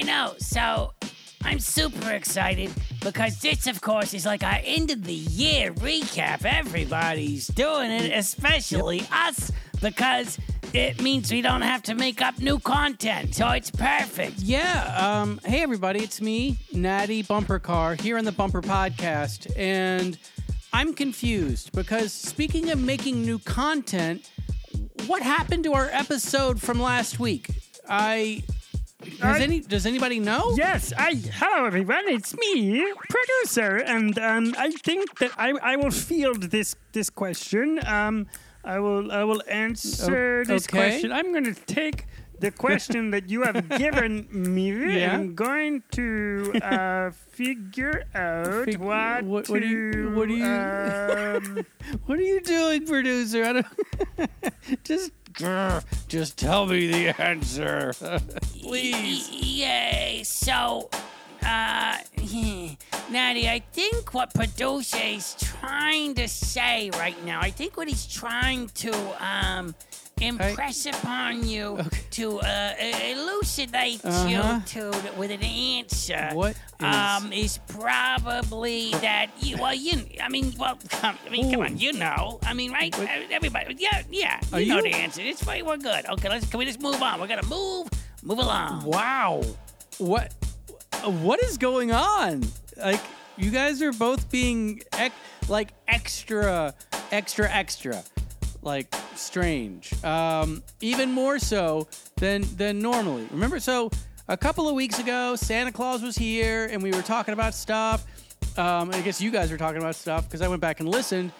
I know. So I'm super excited because this, of course, is like our end of the year recap. Everybody's doing it, especially us, because it means we don't have to make up new content. So it's perfect. Yeah. Um, hey, everybody. It's me, Natty Bumper Car, here on the Bumper Podcast. And I'm confused because speaking of making new content, what happened to our episode from last week? I. Does, I- any, does anybody know? Yes, I. Hello, everyone. It's me, producer, and um, I think that I, I will field this this question. Um, I will I will answer this okay. question. I'm going to take the question that you have given me, Yeah. I'm going to uh, figure out Fig- what, what- to. what do you- what do you- um, What are you doing, producer? I don't. just, grr, just tell me the answer, please. Yay. So, uh, Natty, I think what producer is trying to say right now, I think what he's trying to, um, impress upon you to uh, elucidate Uh-huh. you to with an answer. What is- um is probably that you well you I mean well come, I mean come on you know. I mean right? Everybody yeah yeah you Are know you- the answer. It's fine we're good. Okay let's can we just move on? We're gonna move move along. Wow. What? What is going on? Like, you guys are both being ec- like extra, extra, extra, like strange. Um, even more so than than normally. Remember, so a couple of weeks ago, Santa Claus was here, and we were talking about stuff. Um, I guess you guys were talking about stuff because I went back and listened,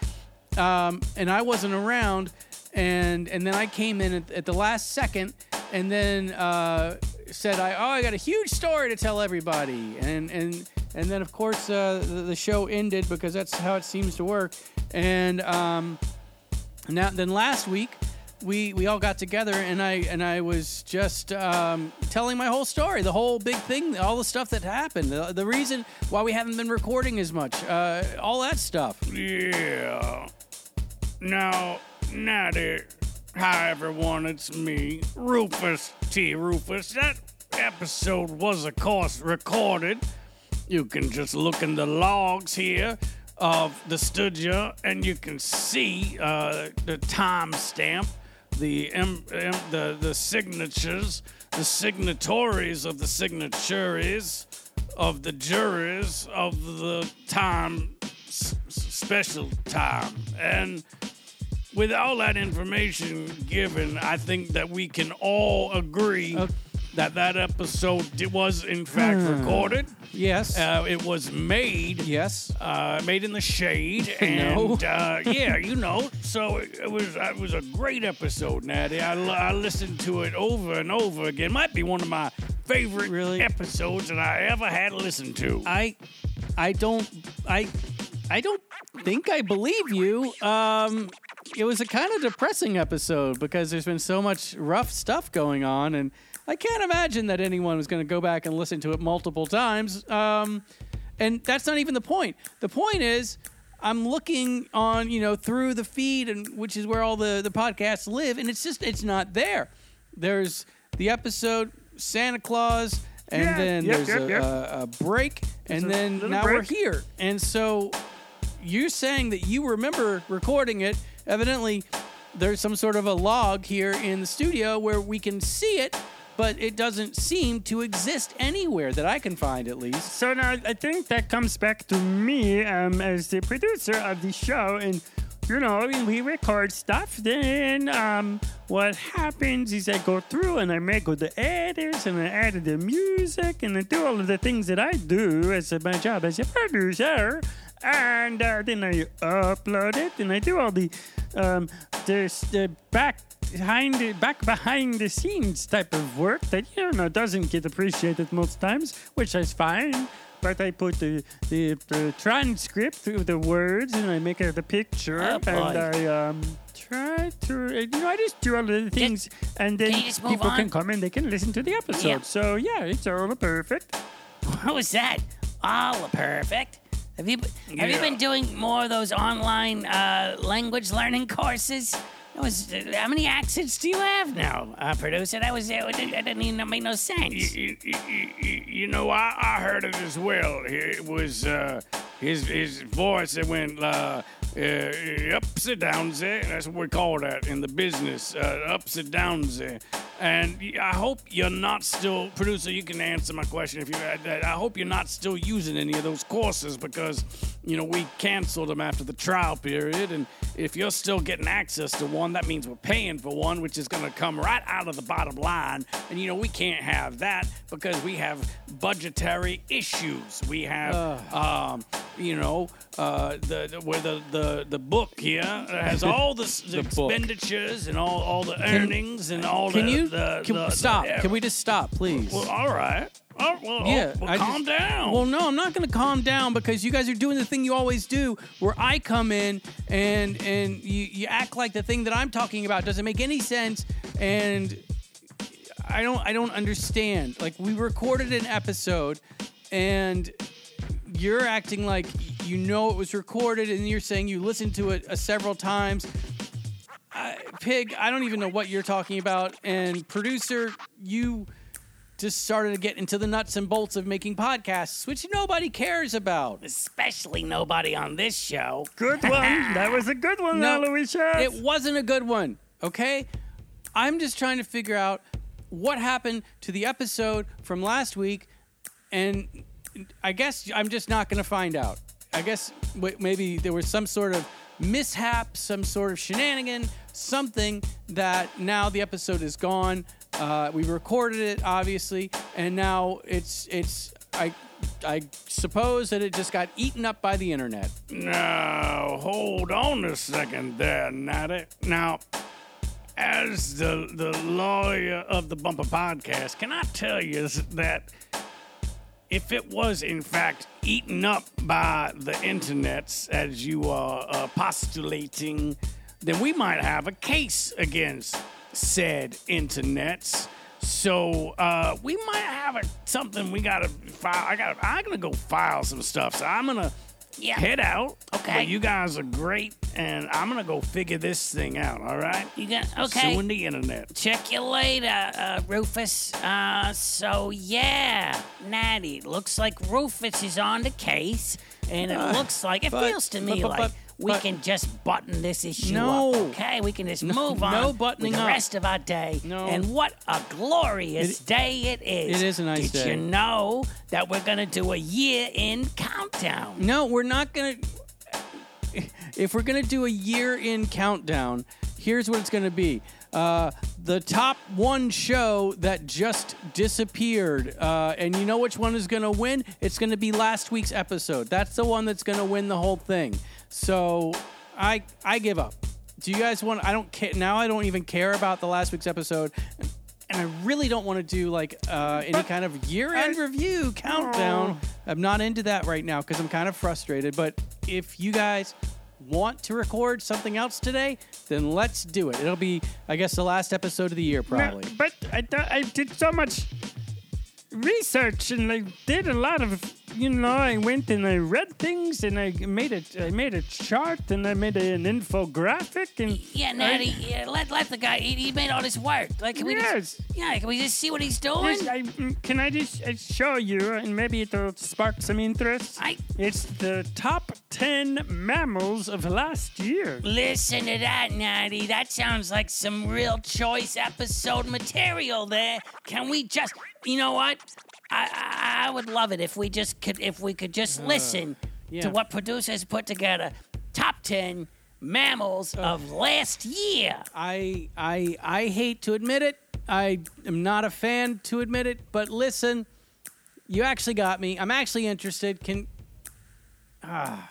um, and I wasn't around, and and then I came in at, at the last second, and then uh, said I oh I got a huge story to tell everybody, and and and then of course uh, the, the show ended because that's how it seems to work, and um, now then last week. We, we all got together and I and I was just um, telling my whole story, the whole big thing, all the stuff that happened, the, the reason why we haven't been recording as much, uh, all that stuff. Yeah. Now, Natty, hi everyone, it's me, Rufus T. Rufus. That episode was, of course, recorded. You can just look in the logs here of the studio and you can see uh, the timestamp, the, the, the signatures, the signatories of the signatories of the juries of the time s- special time. And with all that information given i think that we can all agree that that episode was in fact recorded Yes. uh, it was made yes. uh, made in the shade, No. uh, yeah, you know. So it, it was it was a great episode, Natty. I, I listened to it over and over again. Might be one of my favorite Really? episodes that I ever had listened to. I I don't I I don't think I believe you. Um it was a kind of depressing episode because there's been so much rough stuff going on and I can't imagine that anyone was going to go back and listen to it multiple times. Um and that's not even the point. The point is I'm looking on, you know, through the feed and which is where all the the podcasts live and it's just it's not there. There's the episode Santa Claus and Yeah, then yep, there's yep, a, yep. a, a break and a then now we're here. And so you're saying that you remember recording it. Evidently, there's some sort of a log here in the studio where we can see it, but it doesn't seem to exist anywhere that I can find, at least. So now I think that comes back to me um, as the producer of the show, and you know we record stuff. Then um, what happens is I go through and I make all the edits and I add the music and I do all of the things that I do as my job as a producer. And uh, then I upload it and I do all the um, this the back behind the back behind the scenes type of work that you know doesn't get appreciated most times, which is fine. But I put the, the, the transcript through the words and I make a picture Oh, and I um try to you know I just do all the things and then can just people can come and they can listen to the episode. Yeah. So yeah, it's all perfect. What was that? All perfect. Have you have you been doing more of those online uh, language learning courses? That was uh, how many accents do you have now, uh, producer? That was uh, that didn't even make no sense. You, you, you- you know, I, I heard it as well. It was uh, his his voice that went uh, uh, ups and downs. eh? That's what we call that in the business, uh, ups and downs. And I hope you're not still, producer. You can answer my question if you. I I hope you're not still using any of those courses because you know we canceled them after the trial period. And if you're still getting access to one, that means we're paying for one, which is going to come right out of the bottom line. And you know we can't have that because we have budgetary issues. We have, um, you know, uh, the, the where the, the the book here has all the, s- the book. expenditures and all all the earnings and all Can the, you the, can, the- stop? the- Can we just stop, please? Well, all right. Oh, well, Yeah, oh, well, I calm just- down. Well, no, I'm not going to calm down because you guys are doing the thing you always do, where I come in and and you you act like the thing that I'm talking about doesn't make any sense, and I don't I don't understand. Like we recorded an episode, and you're acting like you know it was recorded, and you're saying you listened to it uh, several times. I, Pig, I don't even know what you're talking about, and producer, you just started to get into the nuts and bolts of making podcasts, which nobody cares about. Especially nobody on this show. Good one. that was a good one, No, Aloysius. It wasn't a good one, okay? I'm just trying to figure out what happened to the episode from last week, and I guess I'm just not going to find out. I guess maybe there was some sort of mishap, some sort of shenanigan, something that now the episode is gone. Uh, we recorded it, obviously, and now it's it's I I suppose that it just got eaten up by the internet. Now, hold on a second there, Natty. Now, as the the lawyer of the Bumper Podcast, can I tell you that if it was in fact eaten up by the internets, as you are uh, postulating, then we might have a case against said internets. So uh, we might have a, something we gotta file. I got. to I'm gonna go file some stuff. So I'm gonna Yeah. head out. Okay. You guys are great, and I'm gonna go figure this thing out. All right. You got okay. Suing the internet. Check you later, uh, Rufus. Uh, so yeah, Natty. Looks like Rufus is on the case, and it looks like it but- feels to me but- but- like we can just button this issue No. up. Okay, we can just move on. no buttoning the up. rest of our day. No. And what a glorious It- day it is. it is a nice Did day. you know that we're gonna do a year-end countdown? No, we're not gonna. If we're gonna do a year in countdown, here's what it's gonna be. Uh, the top one show that just disappeared, uh, and you know which one is gonna win? It's gonna be last week's episode. That's the one that's gonna win the whole thing. So, I I give up. Do you guys want? I don't care now. I don't even care about the last week's episode. And I really don't want to do like uh, any kind of year-end review countdown. I'm not into that right now because I'm kind of frustrated. But if you guys want to record something else today, then let's do it. It'll be, I guess, the last episode of the year, No, probably. but I, th- I did so much research and I did a lot of, you know, I went and I read things and I made a, I made a chart and I made a, an infographic and Yeah, Natty. Yeah, let let the guy. He, he made all this work. Like, can we Yes. just? Yeah, can we just see what he's doing? Yes, I, mm, can I just uh, show you and maybe it'll spark some interest? I- It's the top 10 mammals of last year. Listen to that, Natty. That sounds like some real choice episode material there. Can we just, you know what? I, I, would love it if we just could, if we could just listen yeah. to what producers put together. Top ten mammals of last year. I I I hate to admit it. I am not a fan to admit it, but listen, you actually got me. I'm actually interested. Can ah,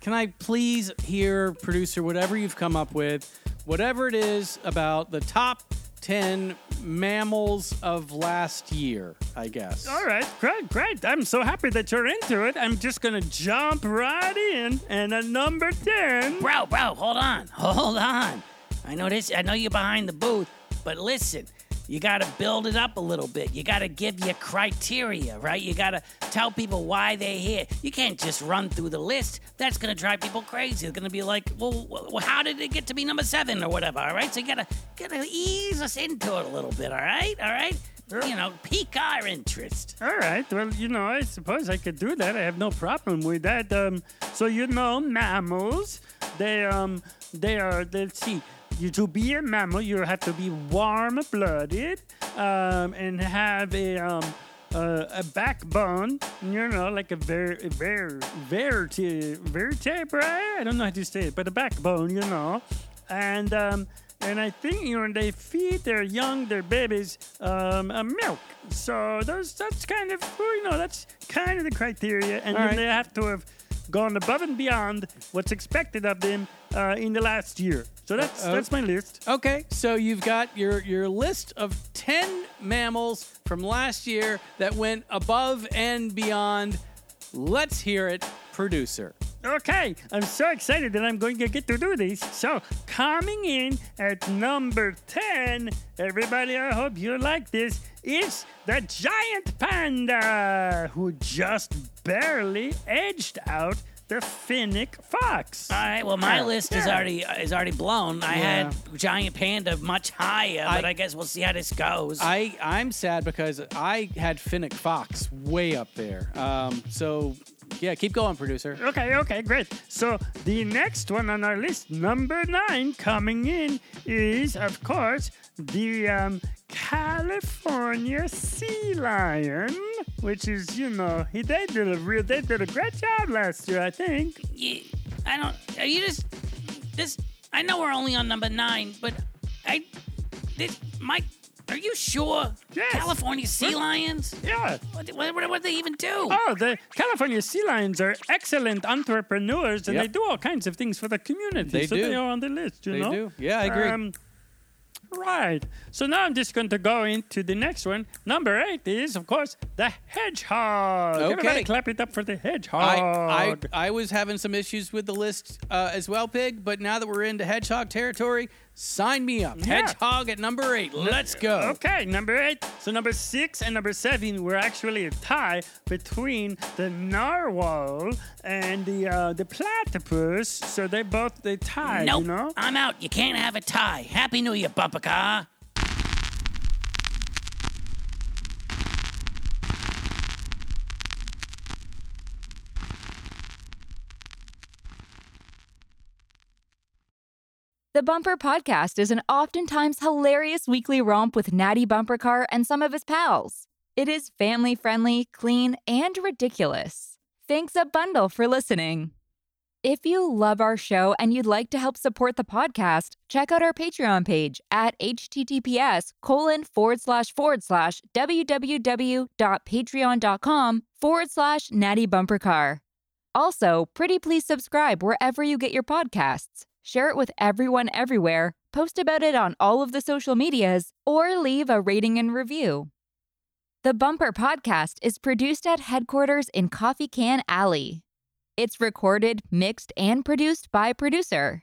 can I please hear producer whatever you've come up with, whatever it is about the top 10 mammals of last year, I guess. All right, great, great. I'm so happy that you're into it. I'm just gonna jump right in. And at number 10, Bro, bro, hold on, hold on. I know this. I know you're behind the booth, but listen, you got to build it up a little bit. You got to give your criteria, right? You got to tell people why they're here. You can't just run through the list. That's going to drive people crazy. They're going to be like, well, well, how did it get to be number seven or whatever, all right? So you got to got to ease us into it a little bit, all right? All right? You know, pique our interest. All right. Well, you know, I suppose I could do that. I have no problem with that. Um, so you know, mammals, they um, they are. Let's see. You to be a mammal, you have to be warm-blooded um, and have a um, uh, a backbone. You know, like a ver ver verti vertebrae. I don't know how to say it, but a backbone. You know, and um, and I think you know they feed their young, their babies, um, uh, milk. So those that's kind of you know that's kind of the criteria, and right. they have to have gone above and beyond what's expected of them uh, in the last year. So that's Uh, that's my list. Okay, so you've got your your list of ten mammals from last year that went above and beyond. Let's hear it, producer. Okay, I'm so excited that I'm going to get to do this. So, coming in at number 10, everybody, I hope you like this, is the giant panda who just barely edged out the fennec fox. All right. Well, my Yeah. list is Yeah. already is already blown. I had giant panda much higher, but I- I guess we'll see how this goes. I I'm sad because I had fennec Fox way up there. Um, so yeah, keep going, producer. Okay, okay, great. So the next one on our list, number nine, coming in is, of course, the um, California sea lion, which is, you know, he they did a real, they did a great job last year, I think. You- I don't. Are you just this? I know we're only on number nine, but I this Mike. Are you sure? Yes. California sea lions? Yeah. What, what, what, what do they even do? Oh, the California sea lions are excellent entrepreneurs, and Yep. they do all kinds of things for the community. They so do. they are on the list, you They know. do. Yeah, I agree. Um, right. So now I'm just going to go into the next one. Number eight is, of course, the hedgehog. Okay. Everybody clap it up for the hedgehog. I, I I was having some issues with the list uh, as well, Pig. But now that we're into hedgehog territory, sign me up. Yeah. Hedgehog at number eight. Let's go. Okay, number eight. So number six and number seven were actually a tie between the narwhal and the uh, the platypus. So they both they tied. nope. You know. I'm out. You can't have a tie. Happy New Year, bumper The Bumper Podcast is an oftentimes hilarious weekly romp with Natty Bumper Car and some of his pals. It is family friendly, clean, and ridiculous. Thanks a bundle for listening. If you love our show and you'd like to help support the podcast, check out our Patreon page at https colon forward slash forward slash www.patreon.com forward slash natty bumper car. Also, pretty please subscribe wherever you get your podcasts. Share it with everyone everywhere, post about it on all of the social medias, or leave a rating and review. The Bumper Podcast is produced at headquarters in Coffee Can Alley. It's recorded, mixed, and produced by producer.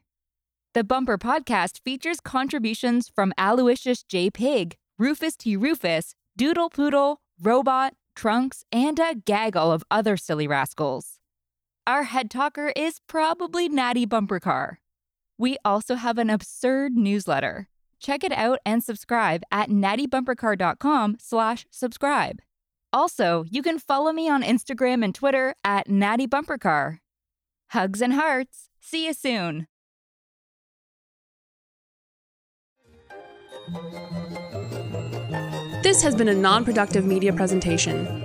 The Bumper Podcast features contributions from Aloysius J. Pig, Rufus T. Rufus, Doodle Poodle, Robot, Trunks, and a gaggle of other silly rascals. Our head talker is probably Natty Bumper Car. We also have an absurd newsletter. Check it out and subscribe at nattybumpercar.com slash subscribe. Also, you can follow me on Instagram and Twitter at nattybumpercar. Hugs and hearts. See you soon. This has been a non productive media presentation.